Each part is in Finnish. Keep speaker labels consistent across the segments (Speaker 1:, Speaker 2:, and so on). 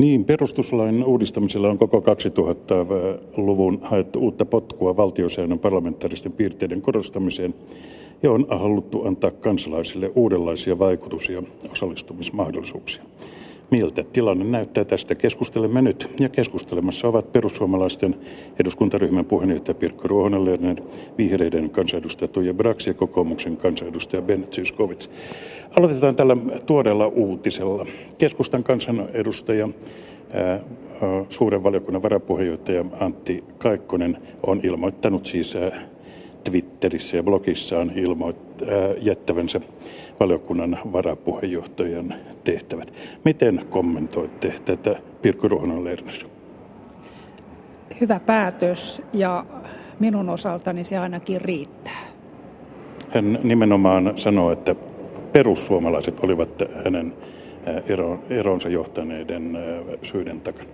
Speaker 1: Niin, perustuslain uudistamisella on koko 2000-luvun haettu uutta potkua valtiosäännön parlamentaaristen piirteiden korostamiseen ja on haluttu antaa kansalaisille uudenlaisia vaikutus- ja osallistumismahdollisuuksia. Miltä tilanne näyttää tästä? Keskustelemme nyt. Ja keskustelemassa ovat perussuomalaisten eduskuntaryhmän puheenjohtaja Pirkko Ruohonen vihreiden kansanedustaja Tuija Brax ja kokoomuksen kansanedustaja Ben Zyskowicz. Aloitetaan tällä tuoreella uutisella. Keskustan kansanedustaja ää, suuren valiokunnan varapuheenjohtaja Antti Kaikkonen on ilmoittanut siis Twitterissä ja blogissaan ilmoit, jättävänsä valiokunnan varapuheenjohtajan tehtävät. Miten kommentoitte tätä Pirkko Ruohonen Lerner?
Speaker 2: Hyvä päätös ja minun osaltani se ainakin riittää.
Speaker 1: Hän nimenomaan sanoi, että perussuomalaiset olivat hänen eronsa johtaneiden syiden takana.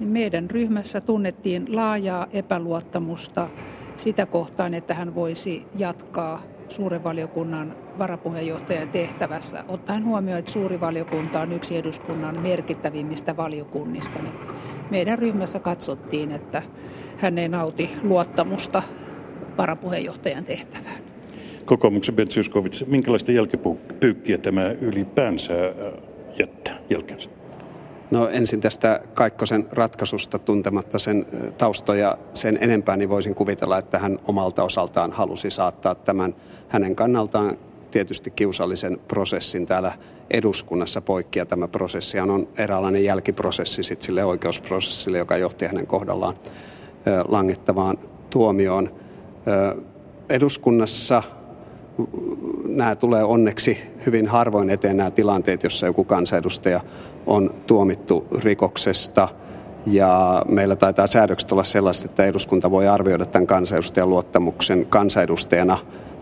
Speaker 2: Meidän ryhmässä tunnettiin laajaa epäluottamusta sitä kohtaan, että hän voisi jatkaa suuren valiokunnan varapuheenjohtajan tehtävässä, ottaen huomioon, että suuri valiokunta on yksi eduskunnan merkittävimmistä valiokunnista. Niin meidän ryhmässä katsottiin, että hän ei nauti luottamusta varapuheenjohtajan tehtävään.
Speaker 1: Kokoomuksen Ben Zyskowicz, minkälaista jälkipyykkiä tämä ylipäänsä jättää jälkensä?
Speaker 3: No ensin tästä Kaikkosen ratkaisusta tuntematta sen taustoja sen enempää, niin voisin kuvitella, että hän omalta osaltaan halusi saattaa tämän hänen kannaltaan tietysti kiusallisen prosessin täällä eduskunnassa poikki. Ja tämä prosessi on eräänlainen jälkiprosessi sit sille oikeusprosessille, joka johti hänen kohdallaan langettavaan tuomioon. Eduskunnassa nämä tulee onneksi hyvin harvoin eteen nämä tilanteet, jossa joku kansanedustaja on tuomittu rikoksesta. Ja meillä taitaa säädökset olla sellaiset, että eduskunta voi arvioida tämän kansanedustajan luottamuksen kansanedustajana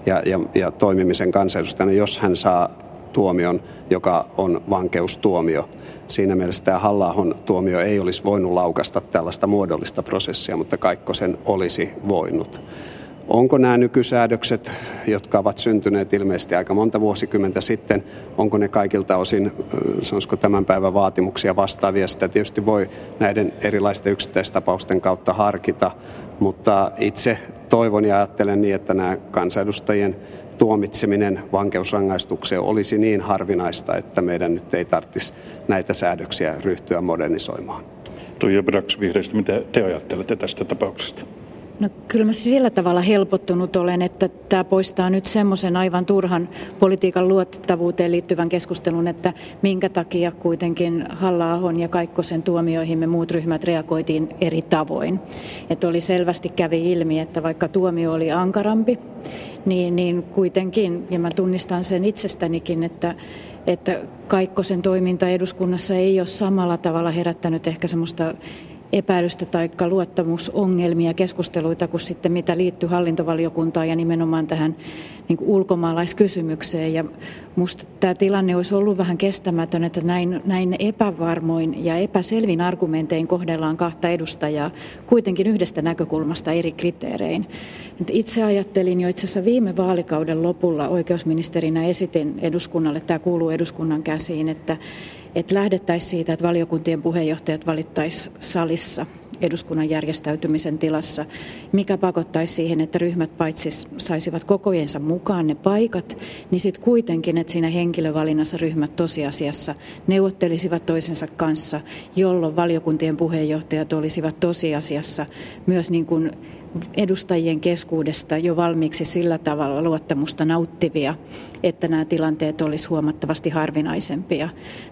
Speaker 3: ja, ja, ja toimimisen kansanedustajana, jos hän saa tuomion, joka on vankeustuomio. Siinä mielessä tämä halla tuomio ei olisi voinut laukasta tällaista muodollista prosessia, mutta Kaikkosen olisi voinut. Onko nämä nykysäädökset, jotka ovat syntyneet ilmeisesti aika monta vuosikymmentä sitten, onko ne kaikilta osin, sanoisiko tämän päivän vaatimuksia vastaavia? Sitä tietysti voi näiden erilaisten yksittäistapausten kautta harkita, mutta itse toivon ja ajattelen niin, että nämä kansanedustajien tuomitseminen vankeusrangaistukseen olisi niin harvinaista, että meidän nyt ei tarvitsisi näitä säädöksiä ryhtyä modernisoimaan.
Speaker 1: Tuija Brax vihreistä, mitä te ajattelette tästä tapauksesta?
Speaker 4: No kyllä mä sillä tavalla helpottunut olen, että tämä poistaa nyt semmoisen aivan turhan politiikan luotettavuuteen liittyvän keskustelun, että minkä takia kuitenkin halla ja Kaikkosen tuomioihin me muut ryhmät reagoitiin eri tavoin. Että oli selvästi kävi ilmi, että vaikka tuomio oli ankarampi, niin, niin kuitenkin, ja mä tunnistan sen itsestänikin, että että Kaikkosen toiminta eduskunnassa ei ole samalla tavalla herättänyt ehkä semmoista epäilystä tai luottamusongelmia, keskusteluita kuin sitten mitä liittyy hallintovaliokuntaan ja nimenomaan tähän niin kuin ulkomaalaiskysymykseen. Ja musta tämä tilanne olisi ollut vähän kestämätön, että näin, näin epävarmoin ja epäselvin argumentein kohdellaan kahta edustajaa kuitenkin yhdestä näkökulmasta eri kriteerein. Itse ajattelin jo itse asiassa viime vaalikauden lopulla oikeusministerinä esitin eduskunnalle, tämä kuuluu eduskunnan käsiin, että että lähdettäisiin siitä, että valiokuntien puheenjohtajat valittaisiin salissa eduskunnan järjestäytymisen tilassa, mikä pakottaisi siihen, että ryhmät paitsi saisivat kokojensa mukaan ne paikat, niin sitten kuitenkin, että siinä henkilövalinnassa ryhmät tosiasiassa neuvottelisivat toisensa kanssa, jolloin valiokuntien puheenjohtajat olisivat tosiasiassa myös niin kuin edustajien keskuudesta jo valmiiksi sillä tavalla luottamusta nauttivia, että nämä tilanteet olisi huomattavasti harvinaisempia.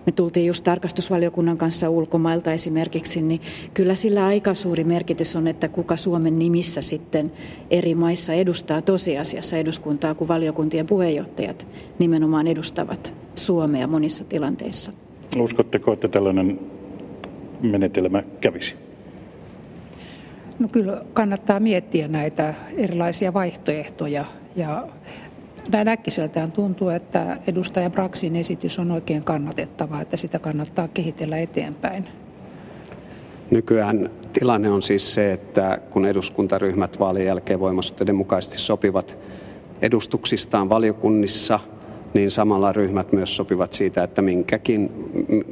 Speaker 4: Me tultiin just tarkastusvaliokunnan kanssa ulkomailta esimerkiksi, niin kyllä sillä aika suuri merkitys on, että kuka Suomen nimissä sitten eri maissa edustaa tosiasiassa eduskuntaa, kun valiokuntien puheenjohtajat nimenomaan edustavat Suomea monissa tilanteissa.
Speaker 1: Uskotteko, että tällainen menetelmä kävisi?
Speaker 2: No kyllä kannattaa miettiä näitä erilaisia vaihtoehtoja ja näin äkkiseltään tuntuu, että edustaja Braxin esitys on oikein kannatettava, että sitä kannattaa kehitellä eteenpäin.
Speaker 3: Nykyään tilanne on siis se, että kun eduskuntaryhmät vaalien jälkeen voimasuhteiden mukaisesti sopivat edustuksistaan valiokunnissa, niin samalla ryhmät myös sopivat siitä, että minkäkin,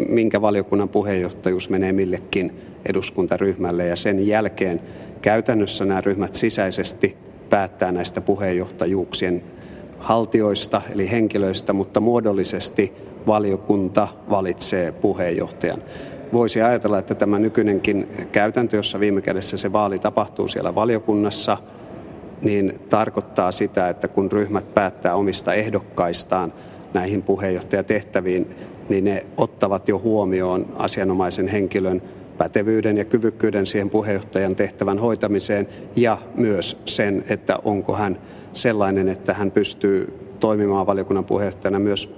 Speaker 3: minkä valiokunnan puheenjohtajuus menee millekin eduskuntaryhmälle ja sen jälkeen käytännössä nämä ryhmät sisäisesti päättää näistä puheenjohtajuuksien haltioista eli henkilöistä, mutta muodollisesti valiokunta valitsee puheenjohtajan. Voisi ajatella, että tämä nykyinenkin käytäntö, jossa viime kädessä se vaali tapahtuu siellä valiokunnassa, niin tarkoittaa sitä, että kun ryhmät päättää omista ehdokkaistaan näihin puheenjohtajatehtäviin, niin ne ottavat jo huomioon asianomaisen henkilön pätevyyden ja kyvykkyyden siihen puheenjohtajan tehtävän hoitamiseen ja myös sen, että onko hän sellainen, että hän pystyy toimimaan valiokunnan puheenjohtajana myös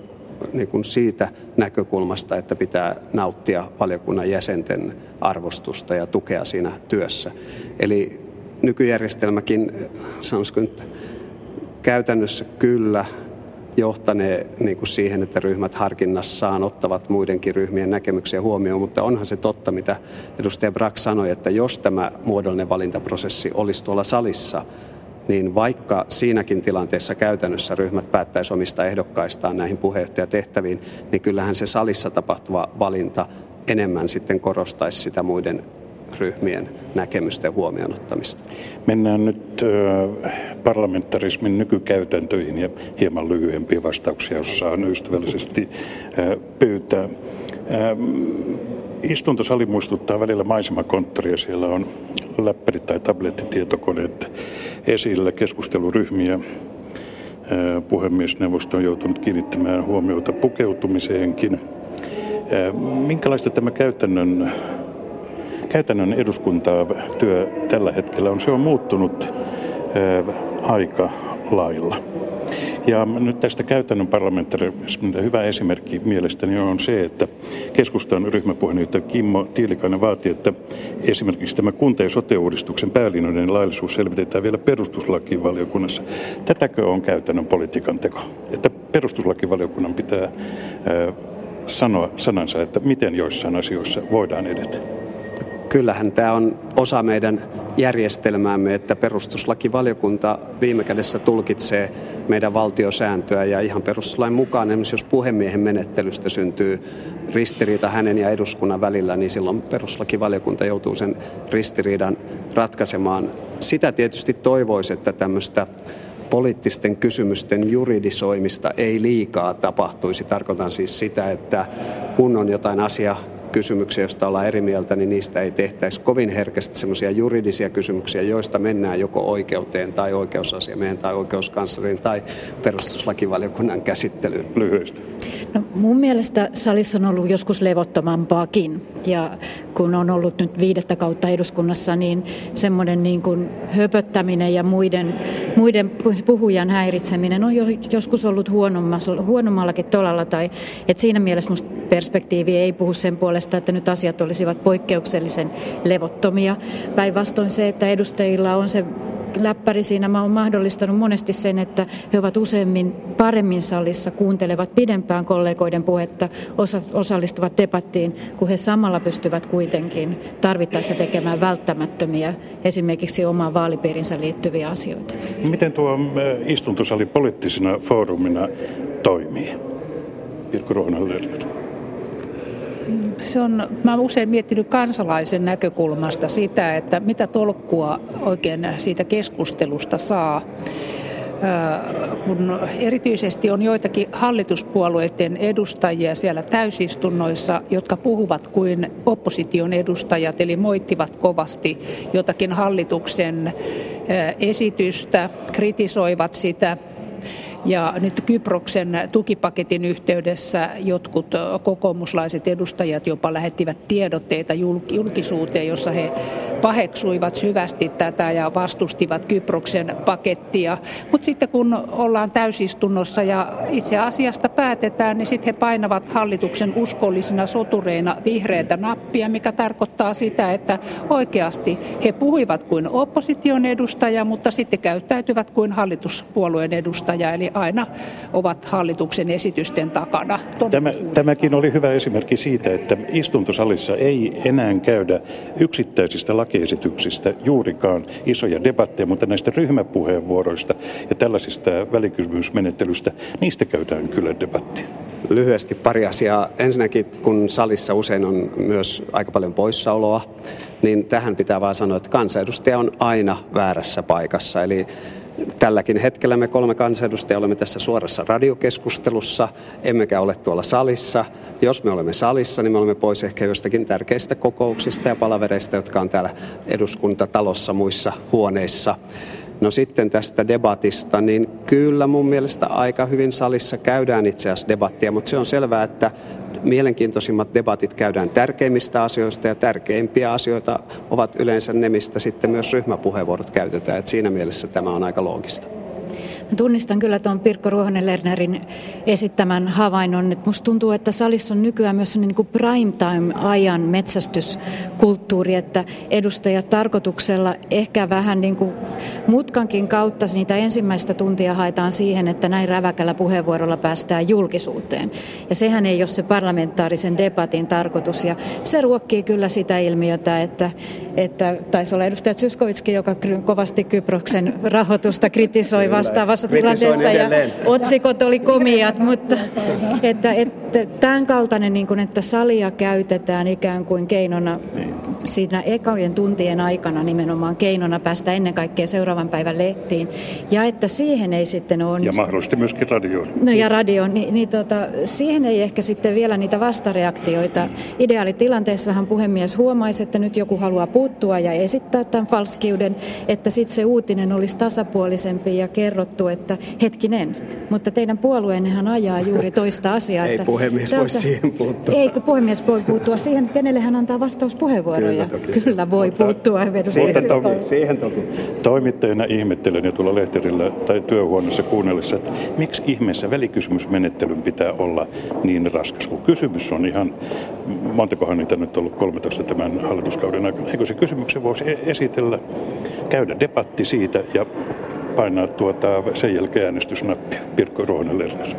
Speaker 3: niin kuin siitä näkökulmasta, että pitää nauttia valiokunnan jäsenten arvostusta ja tukea siinä työssä. Eli nykyjärjestelmäkin, sanoisiko nyt, käytännössä kyllä johtanee niin kuin siihen, että ryhmät harkinnassaan ottavat muidenkin ryhmien näkemyksiä huomioon, mutta onhan se totta, mitä edustaja Brack sanoi, että jos tämä muodollinen valintaprosessi olisi tuolla salissa, niin vaikka siinäkin tilanteessa käytännössä ryhmät päättäisi omista ehdokkaistaan näihin puheenjohtajatehtäviin, niin kyllähän se salissa tapahtuva valinta enemmän sitten korostaisi sitä muiden ryhmien näkemysten huomioon ottamista.
Speaker 1: Mennään nyt parlamentarismin nykykäytäntöihin ja hieman lyhyempiä vastauksia, jos saan ystävällisesti pyytää. Istuntosali muistuttaa välillä maisemakonttoria. Siellä on läppärit tai tablettitietokoneet esillä, keskusteluryhmiä. Puhemiesneuvosto on joutunut kiinnittämään huomiota pukeutumiseenkin. Minkälaista tämä käytännön käytännön eduskuntatyö tällä hetkellä on, se on muuttunut aika lailla. Ja nyt tästä käytännön parlamentarismista hyvä esimerkki mielestäni on se, että keskustan ryhmäpuheenjohtaja Kimmo Tiilikainen vaati, että esimerkiksi tämä kunta- ja sote-uudistuksen päälinjoiden laillisuus selvitetään vielä perustuslakivaliokunnassa. Tätäkö on käytännön politiikan teko? Että perustuslakivaliokunnan pitää sanoa sanansa, että miten joissain asioissa voidaan edetä
Speaker 3: kyllähän tämä on osa meidän järjestelmäämme, että perustuslakivaliokunta viime kädessä tulkitsee meidän valtiosääntöä ja ihan perustuslain mukaan esimerkiksi jos puhemiehen menettelystä syntyy ristiriita hänen ja eduskunnan välillä, niin silloin perustuslakivaliokunta joutuu sen ristiriidan ratkaisemaan. Sitä tietysti toivoisi, että tämmöistä poliittisten kysymysten juridisoimista ei liikaa tapahtuisi. Tarkoitan siis sitä, että kun on jotain asia kysymyksiä, joista ollaan eri mieltä, niin niistä ei tehtäisi kovin herkästi semmoisia juridisia kysymyksiä, joista mennään joko oikeuteen tai oikeusasiamiehen tai oikeuskanslerin tai perustuslakivaliokunnan käsittelyyn lyhyesti.
Speaker 4: No, mun mielestä salissa on ollut joskus levottomampaakin ja kun on ollut nyt viidettä kautta eduskunnassa, niin semmoinen niin kuin höpöttäminen ja muiden, muiden puhujan häiritseminen on jo, joskus ollut huonommallakin tolalla. Tai, että siinä mielessä musta perspektiivi ei puhu sen puolesta, että nyt asiat olisivat poikkeuksellisen levottomia. Päinvastoin se, että edustajilla on se läppäri siinä mä oon mahdollistanut monesti sen, että he ovat useimmin paremmin salissa, kuuntelevat pidempään kollegoiden puhetta, osa, osallistuvat debattiin, kun he samalla pystyvät kuitenkin tarvittaessa tekemään välttämättömiä esimerkiksi omaan vaalipiirinsä liittyviä asioita.
Speaker 1: Miten tuo istuntosali poliittisena foorumina toimii? Irkko Ruohonen
Speaker 2: se on, mä olen usein miettinyt kansalaisen näkökulmasta sitä, että mitä tolkkua oikein siitä keskustelusta saa. Kun erityisesti on joitakin hallituspuolueiden edustajia siellä täysistunnoissa, jotka puhuvat kuin opposition edustajat, eli moittivat kovasti jotakin hallituksen esitystä, kritisoivat sitä ja nyt Kyproksen tukipaketin yhteydessä jotkut kokoomuslaiset edustajat jopa lähettivät tiedotteita julkisuuteen, jossa he paheksuivat syvästi tätä ja vastustivat Kyproksen pakettia. Mutta sitten kun ollaan täysistunnossa ja itse asiasta päätetään, niin sitten he painavat hallituksen uskollisina sotureina vihreätä nappia, mikä tarkoittaa sitä, että oikeasti he puhuivat kuin opposition edustaja, mutta sitten käyttäytyvät kuin hallituspuolueen edustaja. Eli aina ovat hallituksen esitysten takana.
Speaker 1: Tämä, tämäkin oli hyvä esimerkki siitä, että istuntosalissa ei enää käydä yksittäisistä lakiesityksistä juurikaan isoja debatteja, mutta näistä ryhmäpuheenvuoroista ja tällaisista välikysymysmenettelystä, niistä käydään kyllä debattia.
Speaker 3: Lyhyesti pari asiaa. Ensinnäkin, kun salissa usein on myös aika paljon poissaoloa, niin tähän pitää vaan sanoa, että kansanedustaja on aina väärässä paikassa. Eli Tälläkin hetkellä me kolme kansanedustajaa olemme tässä suorassa radiokeskustelussa, emmekä ole tuolla salissa. Jos me olemme salissa, niin me olemme pois ehkä jostakin tärkeistä kokouksista ja palavereista, jotka on täällä eduskuntatalossa muissa huoneissa. No sitten tästä debatista, niin kyllä mun mielestä aika hyvin salissa käydään itse asiassa debattia, mutta se on selvää, että mielenkiintoisimmat debatit käydään tärkeimmistä asioista ja tärkeimpiä asioita ovat yleensä ne, mistä sitten myös ryhmäpuheenvuorot käytetään. Et siinä mielessä tämä on aika loogista.
Speaker 4: Tunnistan kyllä tuon Pirkko Ruohonen-Lernerin esittämän havainnon, että musta tuntuu, että salissa on nykyään myös niin kuin prime time-ajan metsästyskulttuuri, että edustajat tarkoituksella ehkä vähän niin kuin mutkankin kautta niitä ensimmäistä tuntia haetaan siihen, että näin räväkällä puheenvuorolla päästään julkisuuteen. Ja sehän ei ole se parlamentaarisen debatin tarkoitus, ja se ruokkii kyllä sitä ilmiötä, että, että taisi olla edustaja Zyskovitski, joka kovasti Kyproksen rahoitusta kritisoi vastaavassa tilanteessa ja otsikot oli komiat, mutta että, että tämän kaltainen, niin kuin, että salia käytetään ikään kuin keinona siinä ekojen tuntien aikana nimenomaan keinona päästä ennen kaikkea seuraavan päivän lehtiin ja että siihen ei sitten ole...
Speaker 1: Ja mahdollisesti myöskin radioon.
Speaker 4: No ja radio, niin, niin tota, siihen ei ehkä sitten vielä niitä vastareaktioita. Ideaalitilanteessahan puhemies huomaisi, että nyt joku haluaa puuttua ja esittää tämän falskiuden, että sitten se uutinen olisi tasapuolisempi ja kerrottu, että hetkinen, mutta teidän puolueennehan ajaa juuri toista asiaa.
Speaker 3: ei
Speaker 4: että
Speaker 3: puhemies tältä, voi siihen puuttua.
Speaker 4: Ei, kun puhemies voi puuttua siihen, kenelle hän antaa vastauspuheenvuoroja. Kyllä, toki. Kyllä voi mutta, puuttua.
Speaker 3: Siihen toki, siihen toki.
Speaker 1: Toimittajana ihmettelen ja tuolla lehterillä tai työhuoneessa kuunnellessa, että miksi ihmeessä välikysymysmenettelyn pitää olla niin raskas, kun kysymys on ihan, montakohan niitä nyt ollut 13 tämän hallituskauden aikana, eikö se kysymyksen voisi e- esitellä, käydä debatti siitä ja painaa tuota sen jälkeen äänestysnappia. Pirkko Ruohonen Lerner.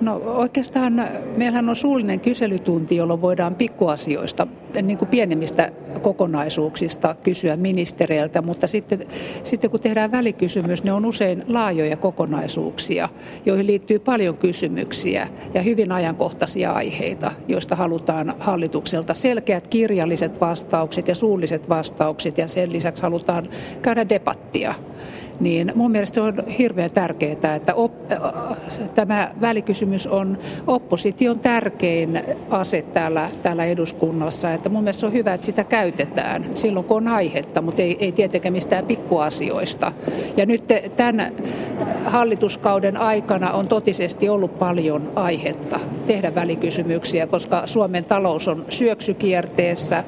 Speaker 2: No oikeastaan meillähän on suullinen kyselytunti, jolloin voidaan pikkuasioista, niin kuin pienemmistä kokonaisuuksista kysyä ministereiltä, mutta sitten, sitten kun tehdään välikysymys, ne on usein laajoja kokonaisuuksia, joihin liittyy paljon kysymyksiä ja hyvin ajankohtaisia aiheita, joista halutaan hallitukselta selkeät kirjalliset vastaukset ja suulliset vastaukset ja sen lisäksi halutaan käydä debattia niin mun mielestä on hirveän tärkeää, että op, äh, tämä välikysymys on opposition tärkein ase täällä, täällä eduskunnassa. Että mun mielestä on hyvä, että sitä käytetään silloin, kun on aihetta, mutta ei, ei tietenkään mistään pikkuasioista. Ja nyt tämän hallituskauden aikana on totisesti ollut paljon aihetta tehdä välikysymyksiä, koska Suomen talous on syöksykierteessä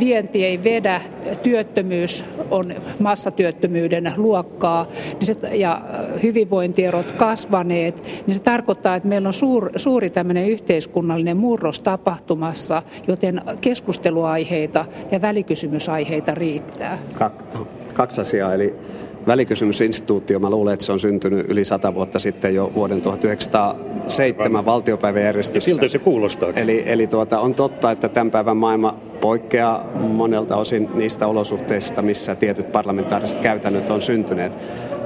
Speaker 2: vienti ei vedä, työttömyys on massatyöttömyyden luokkaa niin se, ja hyvinvointierot kasvaneet, niin se tarkoittaa, että meillä on suur, suuri tämmöinen yhteiskunnallinen murros tapahtumassa, joten keskusteluaiheita ja välikysymysaiheita riittää.
Speaker 3: Kaksi asiaa, eli välikysymysinstituutio, mä luulen, että se on syntynyt yli sata vuotta sitten jo vuoden 1907 valtiopäiväjärjestyksessä.
Speaker 1: Siltä se kuulostaa.
Speaker 3: Eli, eli tuota, on totta, että tämän päivän maailma poikkeaa monelta osin niistä olosuhteista, missä tietyt parlamentaariset käytännöt on syntyneet.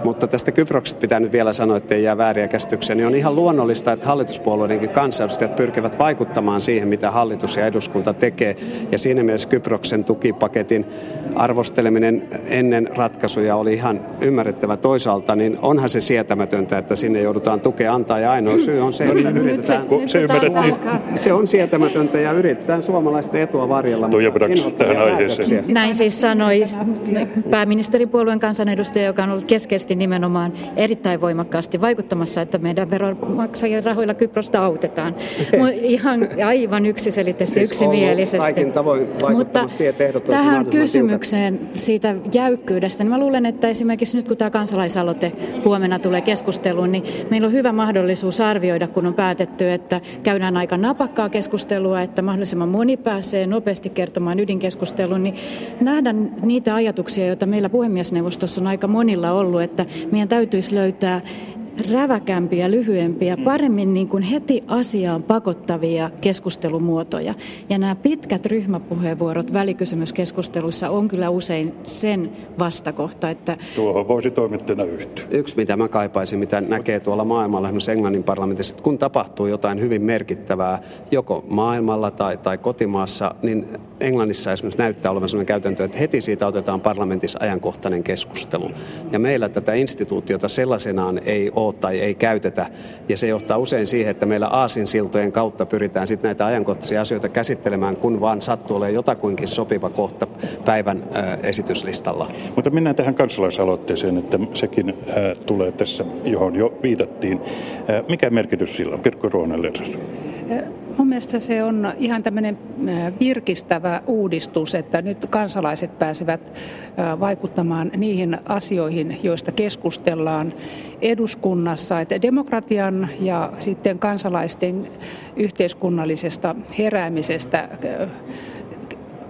Speaker 3: Mutta tästä Kyproksesta pitää nyt vielä sanoa, että ei jää vääriä käsityksiä. Niin on ihan luonnollista, että hallituspuolueidenkin kansanedustajat pyrkivät vaikuttamaan siihen, mitä hallitus ja eduskunta tekee. Ja siinä mielessä Kyproksen tukipaketin arvosteleminen ennen ratkaisuja oli ihan ymmärrettävä. Toisaalta niin onhan se sietämätöntä, että sinne joudutaan tukea antaa. Ja ainoa syy on se, että yritetään...
Speaker 1: Se,
Speaker 3: se on sietämätöntä ja yritetään suomalaisten etua varjella.
Speaker 1: tähän aiheeseen.
Speaker 4: Näin siis sanoi pääministeripuolueen kansanedustaja, joka on ollut keskeisesti tietysti nimenomaan erittäin voimakkaasti vaikuttamassa, että meidän veronmaksajien rahoilla Kyprosta autetaan. Ihan aivan yksiselitteisesti, siis yksimielisesti.
Speaker 3: Mutta
Speaker 4: tähän kysymykseen tiukat. siitä jäykkyydestä, niin mä luulen, että esimerkiksi nyt kun tämä kansalaisaloite huomenna tulee keskusteluun, niin meillä on hyvä mahdollisuus arvioida, kun on päätetty, että käydään aika napakkaa keskustelua, että mahdollisimman moni pääsee nopeasti kertomaan ydinkeskustelun, niin nähdä niitä ajatuksia, joita meillä puhemiesneuvostossa on aika monilla ollut, että että meidän täytyisi löytää räväkämpiä, lyhyempiä, mm. paremmin niin kuin heti asiaan pakottavia keskustelumuotoja. Ja nämä pitkät ryhmäpuheenvuorot välikysymyskeskusteluissa on kyllä usein sen vastakohta, että...
Speaker 1: Tuohon voisi toimittajana yhtyä.
Speaker 3: Yksi, mitä mä kaipaisin, mitä näkee tuolla maailmalla, esimerkiksi Englannin parlamentissa, että kun tapahtuu jotain hyvin merkittävää, joko maailmalla tai, tai kotimaassa, niin Englannissa esimerkiksi näyttää olevan sellainen käytäntö, että heti siitä otetaan parlamentissa ajankohtainen keskustelu. Ja meillä tätä instituutiota sellaisenaan ei ole tai ei käytetä. Ja se johtaa usein siihen, että meillä aasinsiltojen kautta pyritään sitten näitä ajankohtaisia asioita käsittelemään, kun vaan sattuu olemaan jotakuinkin sopiva kohta päivän ää, esityslistalla.
Speaker 1: Mutta mennään tähän kansalaisaloitteeseen, että sekin ää, tulee tässä, johon jo viitattiin. Ää, mikä merkitys sillä on? Pirkko Ruoneller.
Speaker 2: Mun mielestä se on ihan tämmöinen virkistävä uudistus, että nyt kansalaiset pääsevät vaikuttamaan niihin asioihin, joista keskustellaan eduskunnassa. Että demokratian ja sitten kansalaisten yhteiskunnallisesta heräämisestä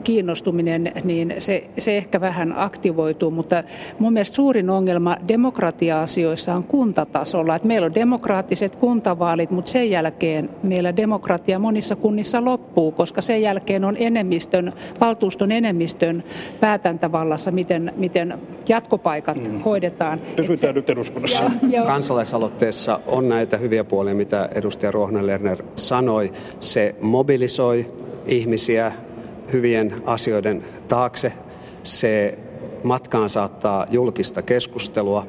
Speaker 2: kiinnostuminen, niin se, se ehkä vähän aktivoituu, mutta mun mielestä suurin ongelma demokratia-asioissa on kuntatasolla. Että meillä on demokraattiset kuntavaalit, mutta sen jälkeen meillä demokratia monissa kunnissa loppuu, koska sen jälkeen on enemmistön, valtuuston enemmistön päätäntävallassa, miten, miten jatkopaikat mm. hoidetaan.
Speaker 1: Pysytään nyt eduskunnassa.
Speaker 3: Kansalaisaloitteessa on näitä hyviä puolia, mitä edustaja Rohna Lerner sanoi. Se mobilisoi ihmisiä hyvien asioiden taakse. Se matkaan saattaa julkista keskustelua.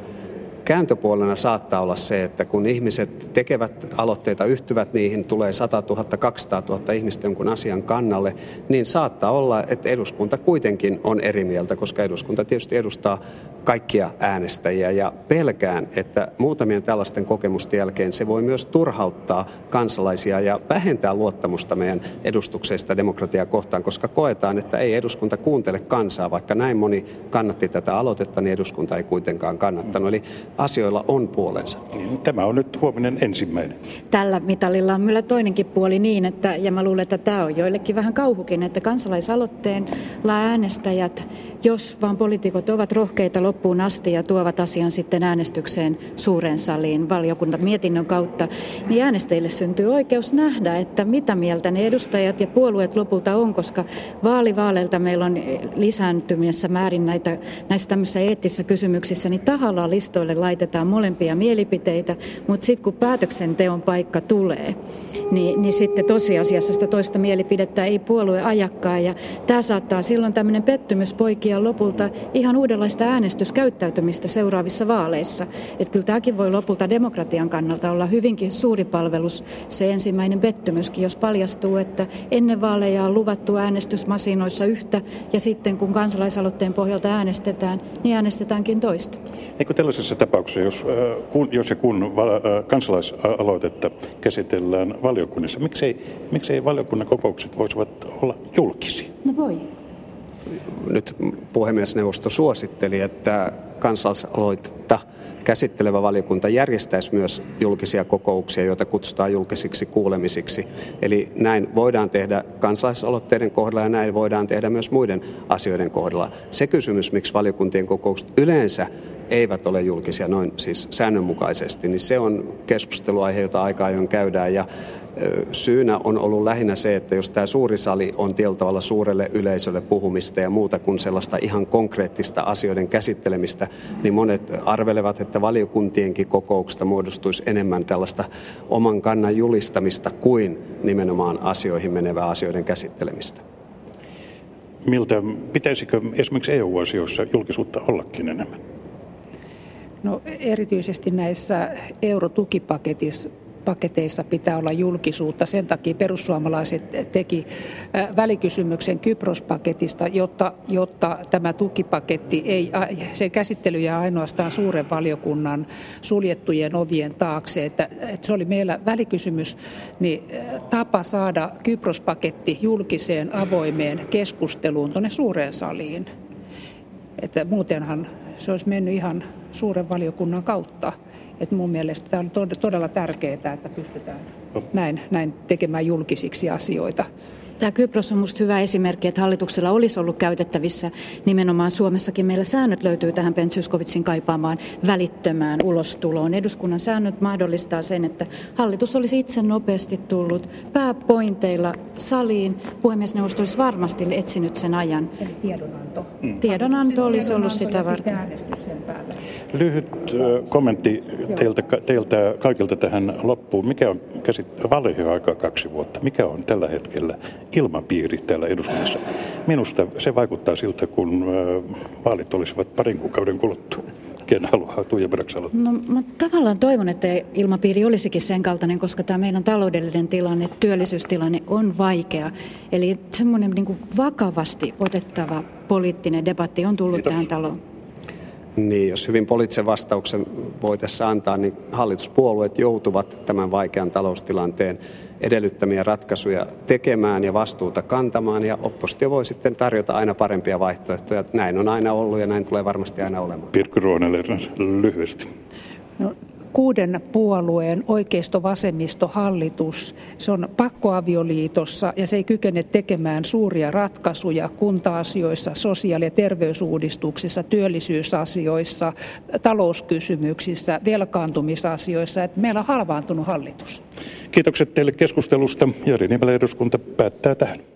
Speaker 3: Kääntöpuolena saattaa olla se, että kun ihmiset tekevät aloitteita, yhtyvät niihin, tulee 100 000, 200 000 ihmistä jonkun asian kannalle, niin saattaa olla, että eduskunta kuitenkin on eri mieltä, koska eduskunta tietysti edustaa kaikkia äänestäjiä ja pelkään, että muutamien tällaisten kokemusten jälkeen se voi myös turhauttaa kansalaisia ja vähentää luottamusta meidän edustukseista demokratiaa kohtaan, koska koetaan, että ei eduskunta kuuntele kansaa, vaikka näin moni kannatti tätä aloitetta, niin eduskunta ei kuitenkaan kannattanut. Eli asioilla on puolensa.
Speaker 1: Tämä on nyt huominen ensimmäinen.
Speaker 4: Tällä mitalilla on myös toinenkin puoli niin, että, ja mä luulen, että tämä on joillekin vähän kauhukin, että kansalaisaloitteen äänestäjät, jos vaan poliitikot ovat rohkeita loppuun asti ja tuovat asian sitten äänestykseen suureen saliin valiokunnan mietinnön kautta, niin äänestäjille syntyy oikeus nähdä, että mitä mieltä ne edustajat ja puolueet lopulta on, koska vaalivaaleilta meillä on lisääntymässä määrin näitä, näissä tämmöisissä eettisissä kysymyksissä, niin tahalla listoille laitetaan molempia mielipiteitä, mutta sitten kun päätöksenteon paikka tulee, niin, niin sitten tosiasiassa sitä toista mielipidettä ei puolue ajakkaan ja tämä saattaa silloin tämmöinen pettymys poikia lopulta ihan uudenlaista äänestys käyttäytymistä seuraavissa vaaleissa. Että kyllä tämäkin voi lopulta demokratian kannalta olla hyvinkin suuri palvelus se ensimmäinen pettymyskin, jos paljastuu, että ennen vaaleja on luvattu äänestysmasinoissa yhtä ja sitten kun kansalaisaloitteen pohjalta äänestetään, niin äänestetäänkin toista.
Speaker 1: Eikö tällaisessa tapauksessa, jos, äh, kun, jos ja kun äh, kansalaisaloitetta käsitellään valiokunnissa, miksei, miksei valiokunnan kokoukset voisivat olla julkisia?
Speaker 4: No voi
Speaker 3: nyt puhemiesneuvosto suositteli, että kansalaisaloitetta käsittelevä valiokunta järjestäisi myös julkisia kokouksia, joita kutsutaan julkisiksi kuulemisiksi. Eli näin voidaan tehdä kansalaisaloitteiden kohdalla ja näin voidaan tehdä myös muiden asioiden kohdalla. Se kysymys, miksi valiokuntien kokoukset yleensä eivät ole julkisia noin siis säännönmukaisesti, niin se on keskusteluaihe, jota aika ajoin käydään. Ja syynä on ollut lähinnä se, että jos tämä suuri sali on tietyllä tavalla suurelle yleisölle puhumista ja muuta kuin sellaista ihan konkreettista asioiden käsittelemistä, niin monet arvelevat, että valiokuntienkin kokouksesta muodostuisi enemmän tällaista oman kannan julistamista kuin nimenomaan asioihin menevää asioiden käsittelemistä.
Speaker 1: Miltä pitäisikö esimerkiksi EU-asioissa julkisuutta ollakin enemmän?
Speaker 2: No erityisesti näissä eurotukipaketissa paketeissa pitää olla julkisuutta. Sen takia perussuomalaiset teki välikysymyksen Kyprospaketista, jotta, jotta tämä tukipaketti ei, se käsittely jää ainoastaan suuren valiokunnan suljettujen ovien taakse. Että, että se oli meillä välikysymys, niin tapa saada Kyprospaketti julkiseen avoimeen keskusteluun tuonne suureen saliin. Että muutenhan se olisi mennyt ihan suuren valiokunnan kautta. Et mun mielestä tämä on todella tärkeää, että pystytään näin, näin tekemään julkisiksi asioita.
Speaker 4: Tämä Kypros on minusta hyvä esimerkki, että hallituksella olisi ollut käytettävissä nimenomaan Suomessakin. Meillä säännöt löytyy tähän Ben kaipaamaan välittömään ulostuloon. Eduskunnan säännöt mahdollistaa sen, että hallitus olisi itse nopeasti tullut pääpointeilla saliin. Puhemiesneuvosto olisi varmasti etsinyt sen ajan.
Speaker 2: Eli tiedonanto.
Speaker 4: Mm. Tiedonanto olisi ollut sitä varten.
Speaker 1: Lyhyt kommentti teiltä, teiltä kaikilta tähän loppuun. Mikä on käsit aika kaksi vuotta? Mikä on tällä hetkellä ilmapiiri täällä eduskunnassa? Minusta se vaikuttaa siltä, kun vaalit olisivat parin kuukauden kuluttua. Ken haluaa Tuija
Speaker 4: No mä tavallaan toivon, että ilmapiiri olisikin sen kaltainen, koska tämä meidän taloudellinen tilanne, työllisyystilanne on vaikea. Eli semmoinen niin vakavasti otettava poliittinen debatti on tullut Kiitos. tähän taloon.
Speaker 3: Niin, jos hyvin poliittisen vastauksen voi tässä antaa, niin hallituspuolueet joutuvat tämän vaikean taloustilanteen edellyttämiä ratkaisuja tekemään ja vastuuta kantamaan, ja oppositio voi sitten tarjota aina parempia vaihtoehtoja. Näin on aina ollut ja näin tulee varmasti aina olemaan.
Speaker 1: Pirkko lyhyesti.
Speaker 2: No, kuuden puolueen oikeisto-vasemmisto-hallitus. Se on pakkoavioliitossa ja se ei kykene tekemään suuria ratkaisuja kunta-asioissa, sosiaali- ja terveysuudistuksissa, työllisyysasioissa, talouskysymyksissä, velkaantumisasioissa. Että meillä on halvaantunut hallitus.
Speaker 1: Kiitokset teille keskustelusta. Jari Nimelä eduskunta päättää tähän.